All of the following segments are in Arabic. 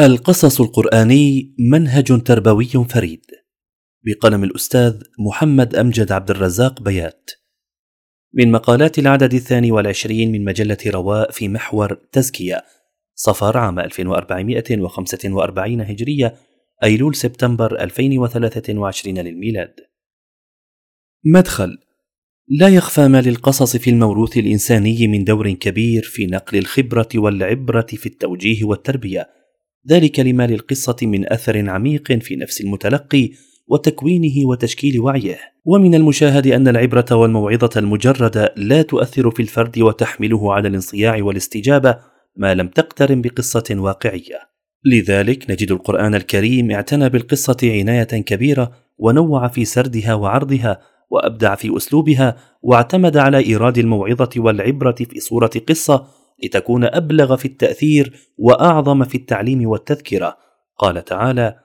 القصص القرآني منهج تربوي فريد بقلم الأستاذ محمد أمجد عبد الرزاق بيات. من مقالات العدد الثاني والعشرين من مجلة رواء في محور تزكية صفر عام 1445 هجرية أيلول سبتمبر 2023 للميلاد. مدخل لا يخفى ما للقصص في الموروث الإنساني من دور كبير في نقل الخبرة والعبرة في التوجيه والتربية. ذلك لما للقصة من أثر عميق في نفس المتلقي وتكوينه وتشكيل وعيه. ومن المشاهد أن العبرة والموعظة المجردة لا تؤثر في الفرد وتحمله على الانصياع والاستجابة ما لم تقترن بقصة واقعية. لذلك نجد القرآن الكريم اعتنى بالقصة عناية كبيرة ونوع في سردها وعرضها وأبدع في أسلوبها واعتمد على إيراد الموعظة والعبرة في صورة قصة لتكون أبلغ في التأثير وأعظم في التعليم والتذكرة. قال تعالى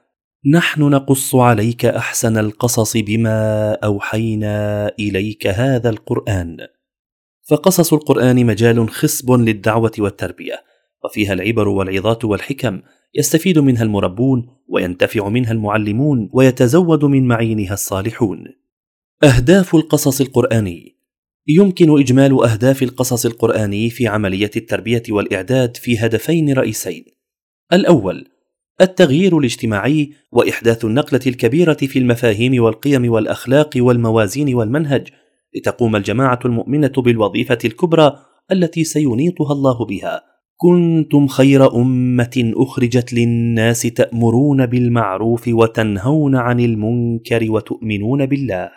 نحن نقص عليك أحسن القصص بما أوحينا إليك هذا القرآن. فقصص القرآن مجال خصب للدعوة والتربية وفيها العبر والعظات والحكم يستفيد منها المربون وينتفع منها المعلمون ويتزود من معينها الصالحون. أهداف القصص القرآني يمكن إجمال أهداف القصص القرآني في عملية التربية والإعداد في هدفين رئيسين. الأول التغيير الاجتماعي وإحداث النقلة الكبيرة في المفاهيم والقيم والأخلاق والموازين والمنهج لتقوم الجماعة المؤمنة بالوظيفة الكبرى التي سينيطها الله بها. كنتم خير أمة أخرجت للناس تأمرون بالمعروف وتنهون عن المنكر وتؤمنون بالله.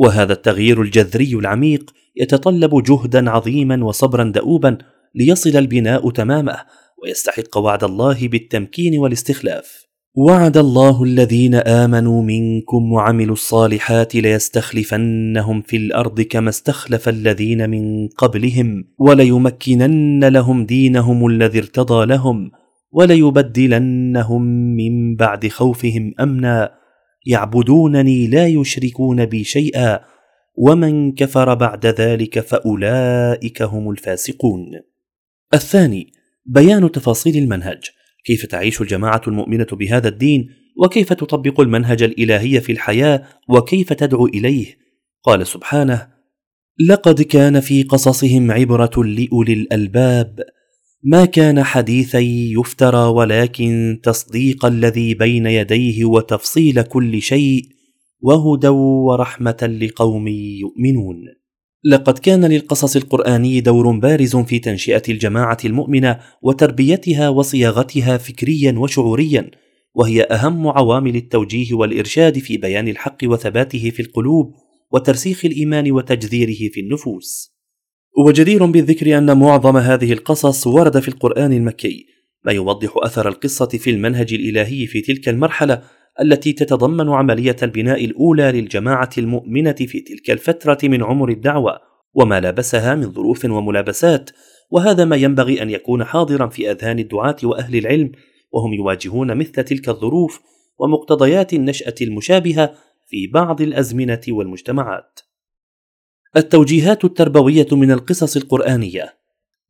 وهذا التغيير الجذري العميق يتطلب جهدا عظيما وصبرا دؤوبا ليصل البناء تمامه ويستحق وعد الله بالتمكين والاستخلاف. وعد الله الذين آمنوا منكم وعملوا الصالحات ليستخلفنهم في الأرض كما استخلف الذين من قبلهم وليمكنن لهم دينهم الذي ارتضى لهم وليبدلنهم من بعد خوفهم امنا يعبدونني لا يشركون بي شيئا ومن كفر بعد ذلك فأولئك هم الفاسقون. الثاني بيان تفاصيل المنهج. كيف تعيش الجماعة المؤمنة بهذا الدين؟ وكيف تطبق المنهج الإلهي في الحياة؟ وكيف تدعو إليه؟ قال سبحانه لقد كان في قصصهم عبرة لأولي الألباب ما كان حديثا يفترى ولكن تصديق الذي بين يديه وتفصيل كل شيء وهدى ورحمة لقوم يؤمنون. لقد كان للقصص القرآني دور بارز في تنشئة الجماعة المؤمنة وتربيتها وصياغتها فكريا وشعوريا وهي أهم عوامل التوجيه والإرشاد في بيان الحق وثباته في القلوب وترسيخ الإيمان وتجذيره في النفوس. وجدير بالذكر أن معظم هذه القصص ورد في القرآن المكي ما يوضح أثر القصة في المنهج الإلهي في تلك المرحلة التي تتضمن عملية البناء الأولى للجماعة المؤمنة في تلك الفترة من عمر الدعوة وما لابسها من ظروف وملابسات وهذا ما ينبغي أن يكون حاضرا في أذهان الدعاة وأهل العلم وهم يواجهون مثل تلك الظروف ومقتضيات النشأة المشابهة في بعض الأزمنة والمجتمعات. التوجيهات التربوية من القصص القرآنية.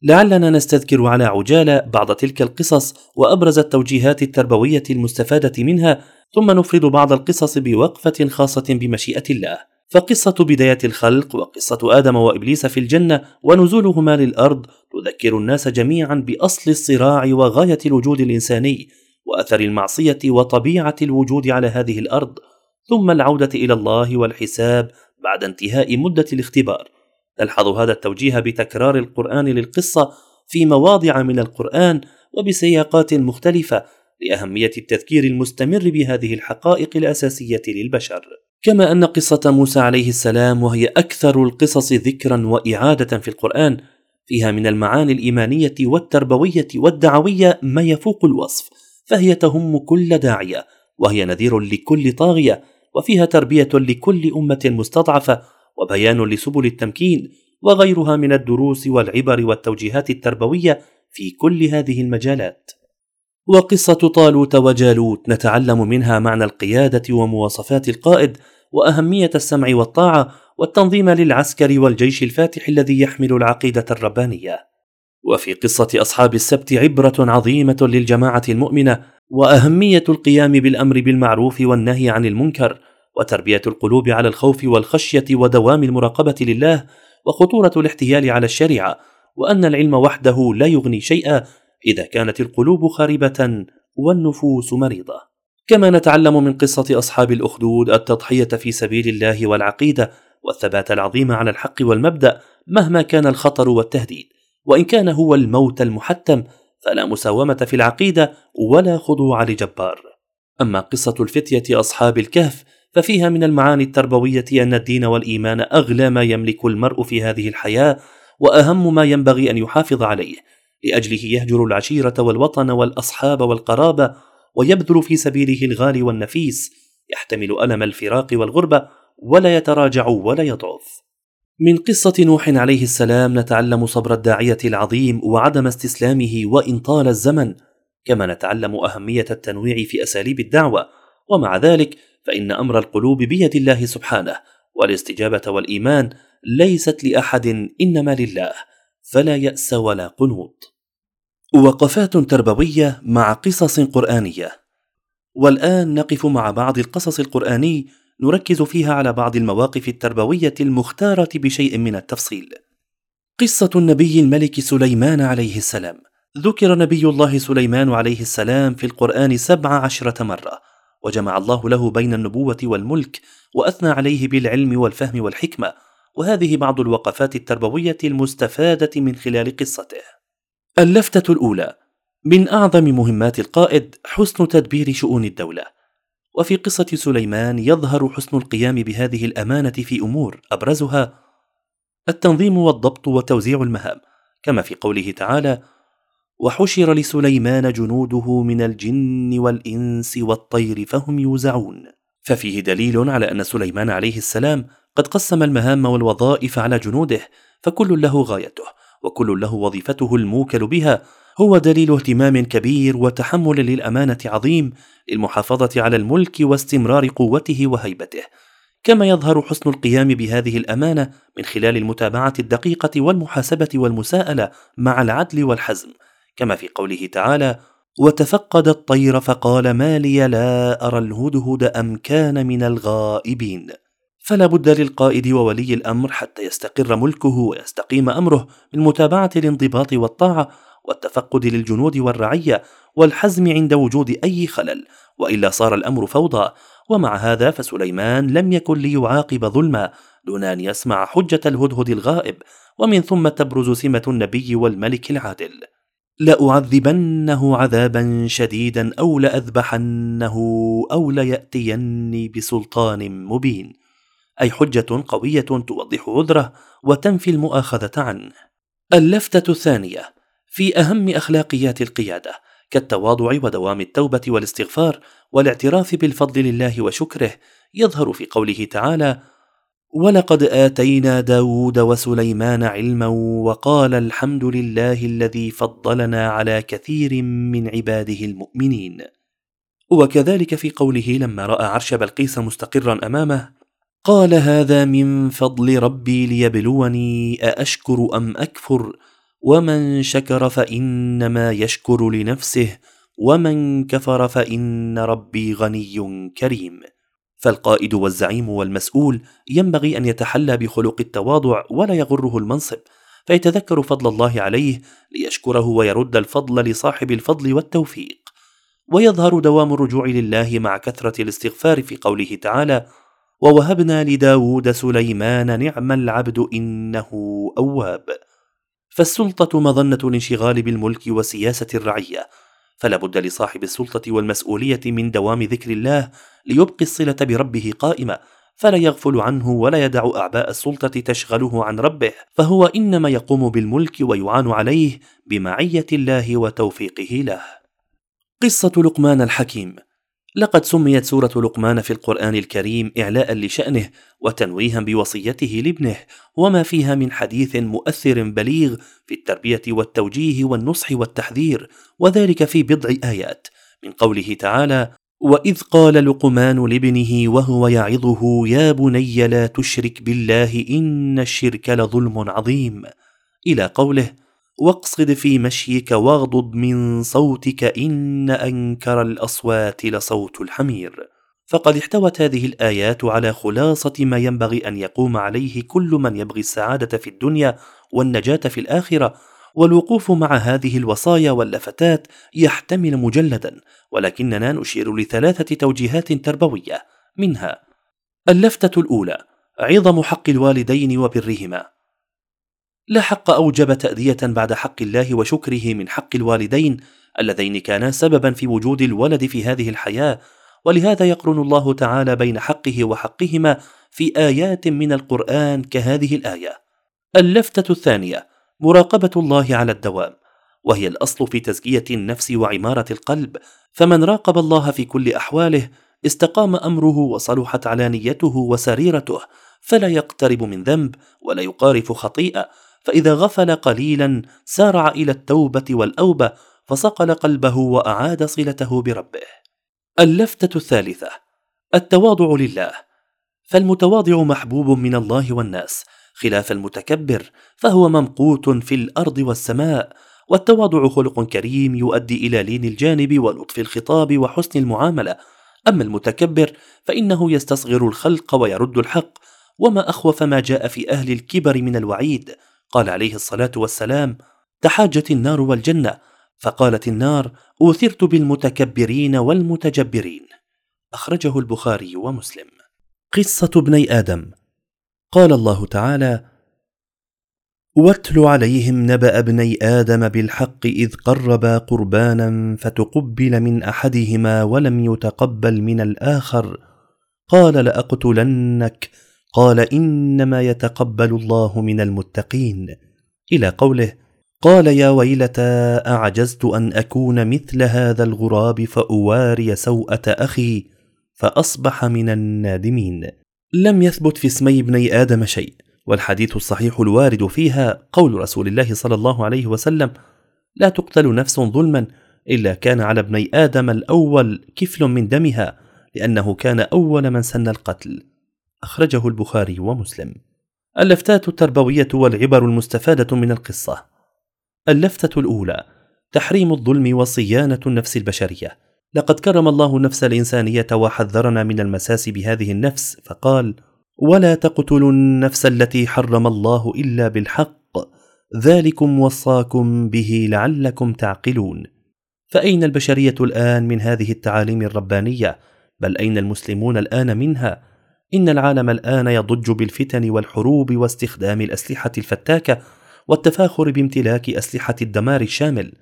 لعلنا نستذكر على عجالة بعض تلك القصص وأبرز التوجيهات التربوية المستفادة منها ثم نفرد بعض القصص بوقفة خاصة بمشيئة الله. فقصة بداية الخلق وقصة آدم وإبليس في الجنة ونزولهما للأرض تذكر الناس جميعا بأصل الصراع وغاية الوجود الإنساني وأثر المعصية وطبيعة الوجود على هذه الأرض. ثم العودة إلى الله والحساب بعد انتهاء مدة الاختبار. نلحظ هذا التوجيه بتكرار القرآن للقصة في مواضع من القرآن وبسياقات مختلفة لأهمية التذكير المستمر بهذه الحقائق الأساسية للبشر. كما أن قصة موسى عليه السلام وهي أكثر القصص ذكرا وإعادة في القرآن فيها من المعاني الإيمانية والتربوية والدعوية ما يفوق الوصف فهي تهم كل داعية وهي نذير لكل طاغية وفيها تربية لكل أمة مستضعفة وبيان لسبل التمكين وغيرها من الدروس والعبر والتوجيهات التربوية في كل هذه المجالات. وقصة طالوت وجالوت نتعلم منها معنى القيادة ومواصفات القائد وأهمية السمع والطاعة والتنظيم للعسكر والجيش الفاتح الذي يحمل العقيدة الربانية. وفي قصة أصحاب السبت عبرة عظيمة للجماعة المؤمنة وأهمية القيام بالأمر بالمعروف والنهي عن المنكر وتربية القلوب على الخوف والخشية ودوام المراقبة لله وخطورة الاحتيال على الشريعة وأن العلم وحده لا يغني شيئا إذا كانت القلوب خاربة والنفوس مريضة. كما نتعلم من قصة أصحاب الأخدود التضحية في سبيل الله والعقيدة والثبات العظيم على الحق والمبدأ مهما كان الخطر والتهديد وإن كان هو الموت المحتم فلا مساومة في العقيدة ولا خضوع لجبار. أما قصة الفتية أصحاب الكهف ففيها من المعاني التربوية أن الدين والإيمان أغلى ما يملك المرء في هذه الحياة وأهم ما ينبغي أن يحافظ عليه. لأجله يهجر العشيرة والوطن والأصحاب والقرابة ويبذل في سبيله الغالي والنفيس. يحتمل ألم الفراق والغربة ولا يتراجع ولا يضعف من قصة نوح عليه السلام نتعلم صبر الداعية العظيم وعدم استسلامه وإن طال الزمن كما نتعلم أهمية التنويع في أساليب الدعوة. ومع ذلك فإن أمر القلوب بيد الله سبحانه والاستجابة والإيمان ليست لأحد إنما لله فلا يأس ولا قنوط وقفات تربوية مع قصص قرآنية. والآن نقف مع بعض القصص القرآني نركز فيها على بعض المواقف التربوية المختارة بشيء من التفصيل. قصة النبي الملك سليمان عليه السلام ذكر نبي الله سليمان عليه السلام في القرآن سبع عشرة مرة وجمع الله له بين النبوة والملك وأثنى عليه بالعلم والفهم والحكمة وهذه بعض الوقفات التربوية المستفادة من خلال قصته. اللفتة الأولى من أعظم مهمات القائد حسن تدبير شؤون الدولة وفي قصة سليمان يظهر حسن القيام بهذه الأمانة في أمور أبرزها التنظيم والضبط وتوزيع المهام كما في قوله تعالى وحشر لسليمان جنوده من الجن والإنس والطير فهم يوزعون ففيه دليل على أن سليمان عليه السلام قد قسم المهام والوظائف على جنوده فكل له غايته وكل له وظيفته الموكل بها هو دليل اهتمام كبير وتحمل للأمانة عظيم للمحافظة على الملك واستمرار قوته وهيبته. كما يظهر حسن القيام بهذه الأمانة من خلال المتابعة الدقيقة والمحاسبة والمساءلة مع العدل والحزم. كما في قوله تعالى وتفقد الطير فقال ما لي لا أرى الهدهد أم كان من الغائبين فلا بد للقائد وولي الأمر حتى يستقر ملكه ويستقيم أمره من متابعة الانضباط والطاعة والتفقد للجنود والرعيه والحزم عند وجود أي خلل وإلا صار الأمر فوضى. ومع هذا فسليمان لم يكن ليعاقب ظلما دون أن يسمع حجة الهدهد الغائب. ومن ثم تبرز سمة النبي والملك العادل. لأعذبنه عذابا شديدا أو لأذبحنه أو ليأتيني بسلطان مبين. أي حجة قوية توضح عذره وتنفي المؤاخذة عنه. اللفتة الثانية. في أهم أخلاقيات القيادة كالتواضع ودوام التوبة والاستغفار والاعتراف بالفضل لله وشكره يظهر في قوله تعالى ولقد آتينا داود وسليمان علما وقال الحمد لله الذي فضلنا على كثير من عباده المؤمنين. وكذلك في قوله لما رأى عرش بلقيس مستقرا أمامه قال هذا من فضل ربي ليبلوني أأشكر أم أكفر؟ ومن شكر فإنما يشكر لنفسه ومن كفر فإن ربي غني كريم. فالقائد والزعيم والمسؤول ينبغي أن يتحلى بخلق التواضع ولا يغره المنصب فيتذكر فضل الله عليه ليشكره ويرد الفضل لصاحب الفضل والتوفيق. ويظهر دوام الرجوع لله مع كثرة الاستغفار في قوله تعالى ووهبنا لداود سليمان نعم العبد إنه أواب فالسلطة مظنة الانشغال بالملك وسياسة الرعية، فلا بد لصاحب السلطة والمسؤولية من دوام ذكر الله ليبقي الصلة بربه قائمة، فلا يغفل عنه ولا يدع أعباء السلطة تشغله عن ربه، فهو إنما يقوم بالملك ويعان عليه بمعية الله وتوفيقه له. قصة لقمان الحكيم لقد سميت سورة لقمان في القرآن الكريم إعلاء لشأنه وتنويها بوصيته لابنه وما فيها من حديث مؤثر بليغ في التربية والتوجيه والنصح والتحذير وذلك في بضع آيات. من قوله تعالى: وإذ قال لقمان لابنه وهو يعظه يا بني لا تشرك بالله إن الشرك لظلم عظيم إلى قوله: واقصد في مشيك واغضض من صوتك إن أنكر الأصوات لصوت الحمير. فقد احتوت هذه الآيات على خلاصة ما ينبغي أن يقوم عليه كل من يبغي السعادة في الدنيا والنجاة في الآخرة والوقوف مع هذه الوصايا واللفتات يحتمل مجلدا ولكننا نشير لثلاثة توجيهات تربوية منها اللفتة الأولى عظم حق الوالدين وبرهما. لا حق أوجب تأدية بعد حق الله وشكره من حق الوالدين اللذين كانا سببا في وجود الولد في هذه الحياة. ولهذا يقرن الله تعالى بين حقه وحقهما في آيات من القرآن كهذه الآية. اللفتة الثانية مراقبة الله على الدوام. وهي الأصل في تزكية النفس وعمارة القلب. فمن راقب الله في كل أحواله استقام أمره وصلحت علانيته وسريرته فلا يقترب من ذنب ولا يقارف خطيئة. فإذا غفل قليلا سارع إلى التوبة والأوبة فصقل قلبه وأعاد صلته بربه. اللفتة الثالثة التواضع لله. فالمتواضع محبوب من الله والناس. خلاف المتكبر فهو ممقوت في الأرض والسماء. والتواضع خلق كريم يؤدي إلى لين الجانب ولطف الخطاب وحسن المعاملة. أما المتكبر فإنه يستصغر الخلق ويرد الحق. وما أخوف ما جاء في أهل الكبر من الوعيد. قال عليه الصلاة والسلام تحاجت النار والجنة. فقالت النار أوثرت بالمتكبرين والمتجبرين. أخرجه البخاري ومسلم. قصة ابني آدم. قال الله تعالى واتل عليهم نبأ ابني آدم بالحق إذ قربا قربانا فتقبل من أحدهما ولم يتقبل من الآخر. قال لأقتلنك قال إنما يتقبل الله من المتقين. إلى قوله قال يا ويلتى أعجزت أن أكون مثل هذا الغراب فأواري سوءة أخي فأصبح من النادمين. لم يثبت في اسمي ابني آدم شيء والحديث الصحيح الوارد فيها قول رسول الله صلى الله عليه وسلم لا تقتل نفس ظلما إلا كان على ابني آدم الأول كفل من دمها لأنه كان أول من سن القتل. أخرجه البخاري ومسلم. اللفتات التربوية والعبر المستفادة من القصة. اللفتة الأولى تحريم الظلم وصيانة النفس البشرية. لقد كرم الله النفس الإنسانية وحذرنا من المساس بهذه النفس فقال ولا تقتلوا النفس التي حرم الله إلا بالحق. ذلكم وصاكم به لعلكم تعقلون. فأين البشرية الآن من هذه التعاليم الربانية؟ بل أين المسلمون الآن منها؟ إن العالم الآن يضج بالفتن والحروب واستخدام الأسلحة الفتاكة والتفاخر بامتلاك أسلحة الدمار الشامل.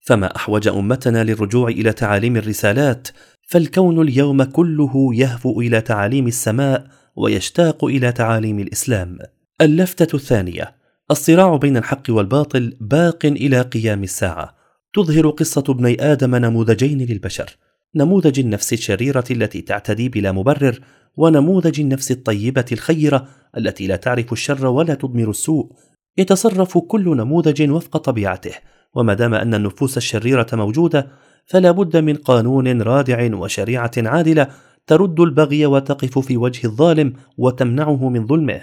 فما أحوج أمتنا للرجوع إلى تعاليم الرسالات؟ فالكون اليوم كله يهفو إلى تعاليم السماء ويشتاق إلى تعاليم الإسلام. اللفتة الثانية الصراع بين الحق والباطل باق إلى قيام الساعة. تظهر قصة ابني آدم نموذجين للبشر. نموذج النفس الشريرة التي تعتدي بلا مبرر ونموذج النفس الطيبة الخيرة التي لا تعرف الشر ولا تضمر السوء. يتصرف كل نموذج وفق طبيعته وما دام أن النفوس الشريرة موجودة فلا بد من قانون رادع وشريعة عادلة ترد البغي وتقف في وجه الظالم وتمنعه من ظلمه.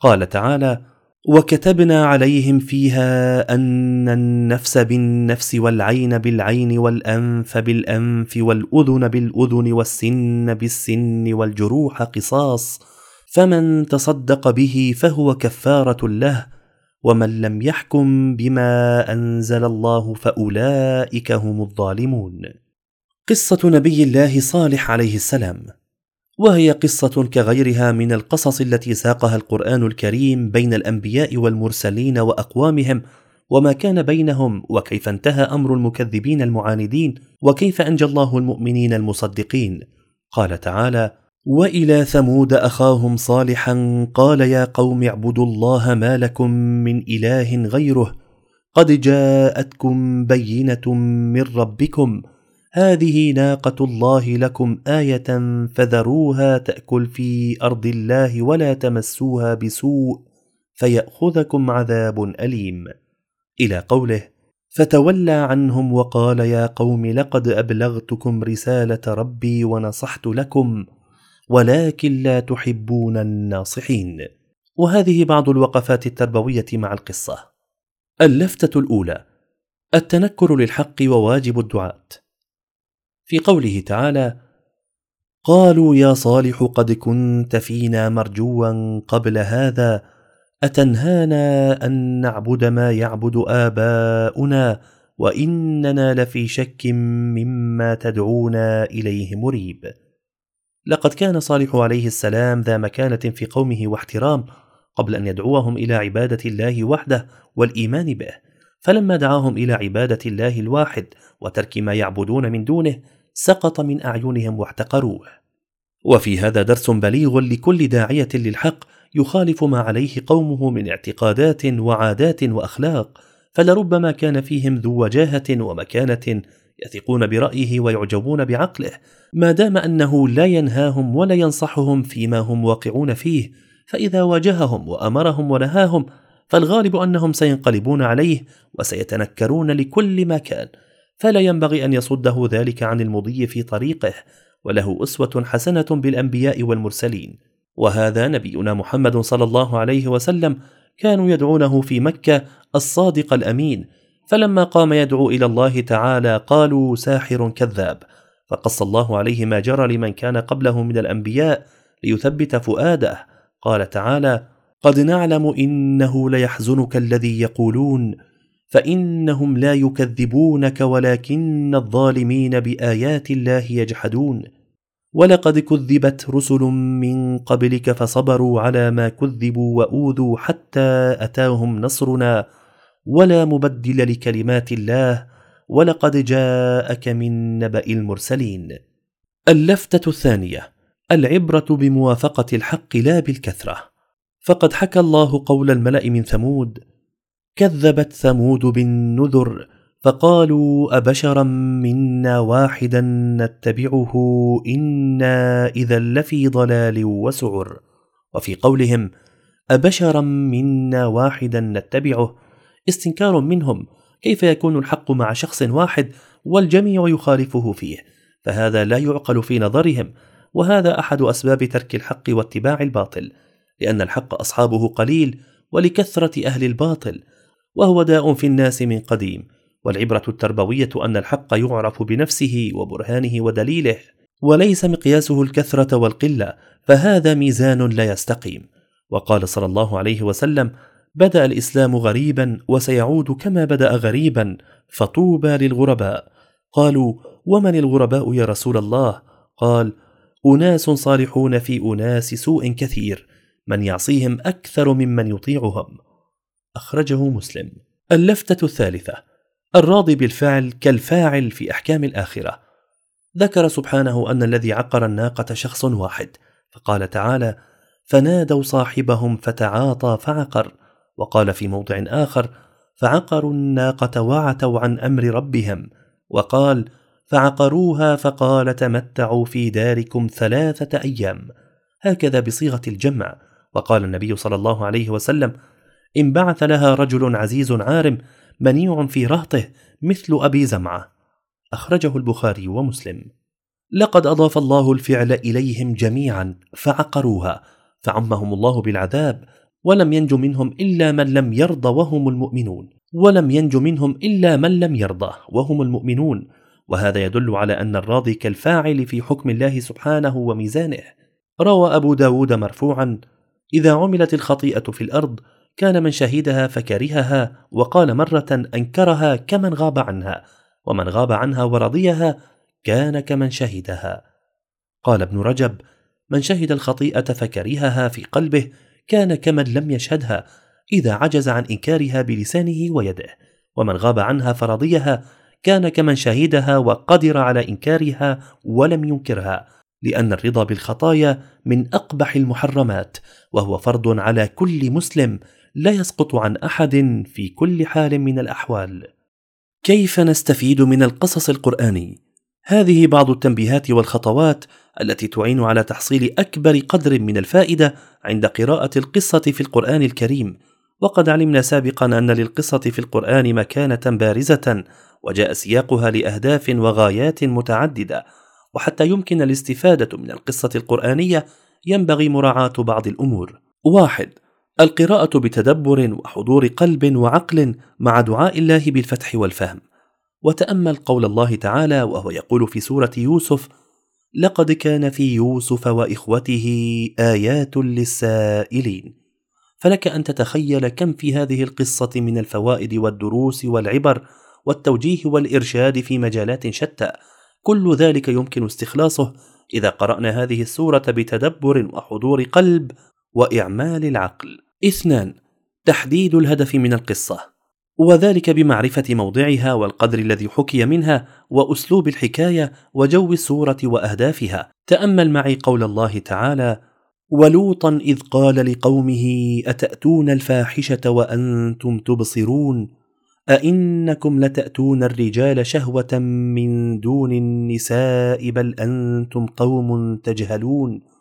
قال تعالى وكتبنا عليهم فيها أن النفس بالنفس والعين بالعين والأنف بالأنف والأذن بالأذن والسن بالسن والجروح قصاص فمن تصدق به فهو كفارة له ومن لم يحكم بما أنزل الله فأولئك هم الظالمون. قصة نبي الله صالح عليه السلام. وهي قصة كغيرها من القصص التي ساقها القرآن الكريم بين الأنبياء والمرسلين وأقوامهم وما كان بينهم وكيف انتهى أمر المكذبين المعاندين وكيف أنجى الله المؤمنين المصدقين. قال تعالى وإلى ثمود أخاهم صالحا قال يا قوم اعبدوا الله ما لكم من إله غيره قد جاءتكم بينة من ربكم هذه ناقة الله لكم آية فذروها تأكل في أرض الله ولا تمسوها بسوء فيأخذكم عذاب أليم. إلى قوله فتولى عنهم وقال يا قوم لقد أبلغتكم رسالة ربي ونصحت لكم ولكن لا تحبون الناصحين. وهذه بعض الوقفات التربوية مع القصة. اللفتة الأولى التنكر للحق وواجب الدعاة. في قوله تعالى قالوا يا صالح قد كنت فينا مرجوا قبل هذا أتنهانا أن نعبد ما يعبد آباؤنا وإننا لفي شك مما تدعونا إليه مريب. لقد كان صالح عليه السلام ذا مكانة في قومه واحترام قبل أن يدعوهم إلى عبادة الله وحده والإيمان به فلما دعاهم إلى عبادة الله الواحد وترك ما يعبدون من دونه سقط من أعينهم واحتقروه. وفي هذا درس بليغ لكل داعية للحق يخالف ما عليه قومه من اعتقادات وعادات وأخلاق فلربما كان فيهم ذو وجاهة ومكانة يثقون برأيه ويعجبون بعقله ما دام أنه لا ينهاهم ولا ينصحهم فيما هم واقعون فيه فإذا واجههم وأمرهم ونهاهم فالغالب أنهم سينقلبون عليه وسيتنكرون لكل ما كان فلا ينبغي أن يصده ذلك عن المضي في طريقه وله أسوة حسنة بالأنبياء والمرسلين. وهذا نبينا محمد صلى الله عليه وسلم كانوا يدعونه في مكة الصادق الأمين فلما قام يدعو إلى الله تعالى قالوا ساحر كذاب. فقص الله عليه ما جرى لمن كان قبله من الأنبياء ليثبت فؤاده. قال تعالى قد نعلم إنه ليحزنك الذي يقولون فإنهم لا يكذبونك ولكن الظالمين بآيات الله يجحدون. ولقد كذبت رسل من قبلك فصبروا على ما كذبوا وأوذوا حتى أتاهم نصرنا. ولا مبدل لكلمات الله ولقد جاءك من نبأ المرسلين. اللفتة الثانية العبرة بموافقة الحق لا بالكثرة. فقد حكى الله قول الملأ من ثمود كذبت ثمود بالنذر فقالوا أبشرا منا واحدا نتبعه إنا إذا لفي ضلال وسعر. وفي قولهم أبشرا منا واحدا نتبعه. استنكار منهم كيف يكون الحق مع شخص واحد والجميع يخالفه فيه؟ فهذا لا يعقل في نظرهم وهذا أحد أسباب ترك الحق واتباع الباطل لأن الحق أصحابه قليل ولكثرة أهل الباطل. وهو داء في الناس من قديم والعبرة التربوية أن الحق يعرف بنفسه وبرهانه ودليله وليس مقياسه الكثرة والقلة فهذا ميزان لا يستقيم. وقال صلى الله عليه وسلم بدأ الإسلام غريبا وسيعود كما بدأ غريبا فطوبى للغرباء. قالوا ومن الغرباء يا رسول الله؟ قال أناس صالحون في أناس سوء كثير من يعصيهم أكثر ممن يطيعهم. أخرجه مسلم. اللفتة الثالثة. الراضي بالفعل كالفاعل في أحكام الآخرة. ذكر سبحانه أن الذي عقر الناقة شخص واحد فقال تعالى فنادوا صاحبهم فتعاطى فعقر. وقال في موضع آخر فعقروا الناقة وعتوا عن أمر ربهم. وقال فعقروها فقال تمتعوا في داركم ثلاثة أيام. هكذا بصيغة الجمع. وقال النبي صلى الله عليه وسلم إن بعث لها رجل عزيز عارم منيع في رهطه مثل أبي زمعة. أخرجه البخاري ومسلم. لقد أضاف الله الفعل إليهم جميعا فعقروها فعمهم الله بالعذاب ولم ينج منهم إلا من لم يرضى وهم المؤمنون. ولم ينج منهم إلا من لم يرضى وهم المؤمنون. وهذا يدل على أن الراضي كالفاعل في حكم الله سبحانه وميزانه. روى أبو داود مرفوعا إذا عملت الخطيئة في الأرض كان من شهدها فكرهها وقال مرة أنكرها كمن غاب عنها ومن غاب عنها ورضيها كان كمن شهدها. قال ابن رجب من شهد الخطيئة فكرهها في قلبه كان كمن لم يشهدها إذا عجز عن إنكارها بلسانه ويده ومن غاب عنها فرضيها كان كمن شهدها وقدر على إنكارها ولم ينكرها لأن الرضا بالخطايا من أقبح المحرمات وهو فرض على كل مسلم لا يسقط عن أحد في كل حال من الأحوال. كيف نستفيد من القصص القرآني؟ هذه بعض التنبيهات والخطوات التي تعين على تحصيل أكبر قدر من الفائدة عند قراءة القصة في القرآن الكريم. وقد علمنا سابقا أن للقصة في القرآن مكانة بارزة وجاء سياقها لأهداف وغايات متعددة. وحتى يمكن الاستفادة من القصة القرآنية ينبغي مراعاة بعض الأمور. واحد القراءة بتدبر وحضور قلب وعقل مع دعاء الله بالفتح والفهم. وتأمل قول الله تعالى وهو يقول في سورة يوسف لقد كان في يوسف وإخوته آيات للسائلين فلك أن تتخيل كم في هذه القصة من الفوائد والدروس والعبر والتوجيه والإرشاد في مجالات شتى. كل ذلك يمكن استخلاصه إذا قرأنا هذه السورة بتدبر وحضور قلب وإعمال العقل. اثنان تحديد الهدف من القصة وذلك بمعرفة موضعها والقدر الذي حكي منها وأسلوب الحكاية وجو السوره وأهدافها. تأمل معي قول الله تعالى ولوطا إذ قال لقومه أتأتون الفاحشة وأنتم تبصرون؟ أئنكم لتأتون الرجال شهوة من دون النساء بل أنتم قوم تجهلون؟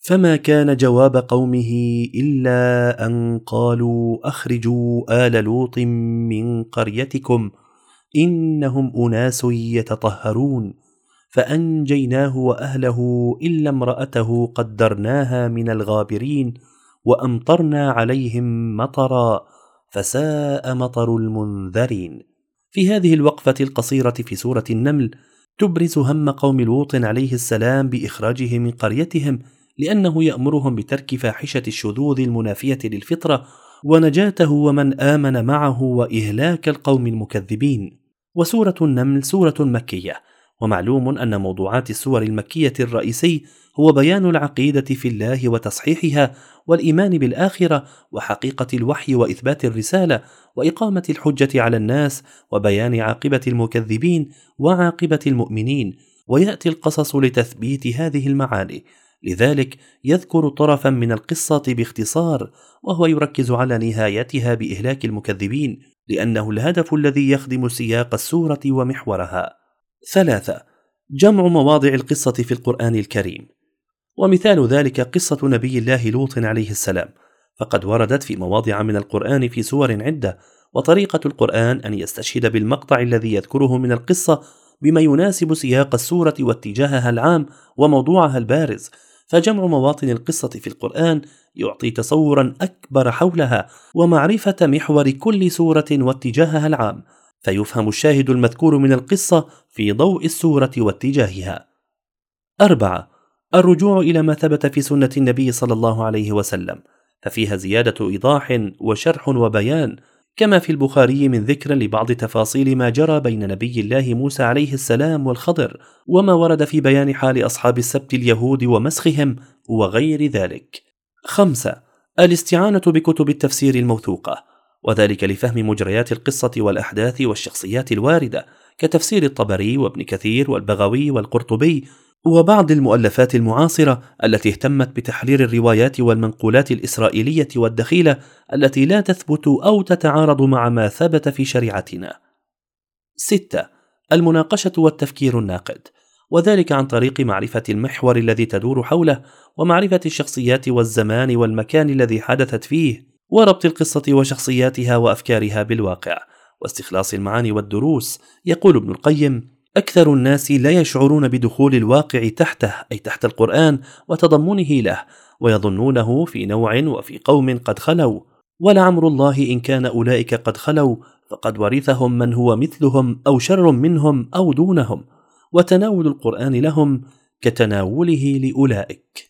فما كان جواب قومه إلا أن قالوا أخرجوا آل لوط من قريتكم إنهم أناس يتطهرون فأنجيناه وأهله إلا امرأته قدرناها من الغابرين وأمطرنا عليهم مطرا فساء مطر المنذرين. في هذه الوقفة القصيرة في سورة النمل تبرز هم قوم لوط عليه السلام بإخراجه من قريتهم لأنه يأمرهم بترك فاحشة الشذوذ المنافية للفطرة ونجاته ومن آمن معه وإهلاك القوم المكذبين. وسورة النمل سورة مكية. ومعلوم أن موضوعات السور المكية الرئيسي هو بيان العقيدة في الله وتصحيحها والإيمان بالآخرة وحقيقة الوحي وإثبات الرسالة وإقامة الحجة على الناس وبيان عاقبة المكذبين وعاقبة المؤمنين. ويأتي القصص لتثبيت هذه المعاني. لذلك يذكر طرفا من القصة باختصار وهو يركز على نهايتها بإهلاك المكذبين لأنه الهدف الذي يخدم سياق السورة ومحورها. ثلاثة جمع مواضع القصة في القرآن الكريم. ومثال ذلك قصة نبي الله لوط عليه السلام. فقد وردت في مواضع من القرآن في سور عدة وطريقة القرآن أن يستشهد بالمقطع الذي يذكره من القصة بما يناسب سياق السورة واتجاهها العام وموضوعها البارز. فجمع مواطن القصة في القرآن يعطي تصورا أكبر حولها ومعرفة محور كل سورة واتجاهها العام، فيفهم الشاهد المذكور من القصة في ضوء السورة واتجاهها. أربعة: الرجوع إلى ما ثبت في سنة النبي صلى الله عليه وسلم، ففيها زيادة إيضاح وشرح وبيان كما في البخاري من ذكر لبعض تفاصيل ما جرى بين نبي الله موسى عليه السلام والخضر وما ورد في بيان حال أصحاب السبت اليهود ومسخهم وغير ذلك. خمسة الاستعانة بكتب التفسير الموثوقة وذلك لفهم مجريات القصة والأحداث والشخصيات الواردة كتفسير الطبري وابن كثير والبغوي والقرطبي وبعض المؤلفات المعاصرة التي اهتمت بتحرير الروايات والمنقولات الإسرائيلية والدخيلة التي لا تثبت أو تتعارض مع ما ثبت في شريعتنا. ستة المناقشة والتفكير الناقد وذلك عن طريق معرفة المحور الذي تدور حوله ومعرفة الشخصيات والزمان والمكان الذي حدثت فيه وربط القصة وشخصياتها وأفكارها بالواقع واستخلاص المعاني والدروس يقول ابن القيم أكثر الناس لا يشعرون بدخول الواقع تحته أي تحت القرآن وتضمنه له ويظنونه في نوع وفي قوم قد خلوا. ولعمر الله إن كان أولئك قد خلوا فقد ورثهم من هو مثلهم أو شر منهم أو دونهم. وتناول القرآن لهم كتناوله لأولئك.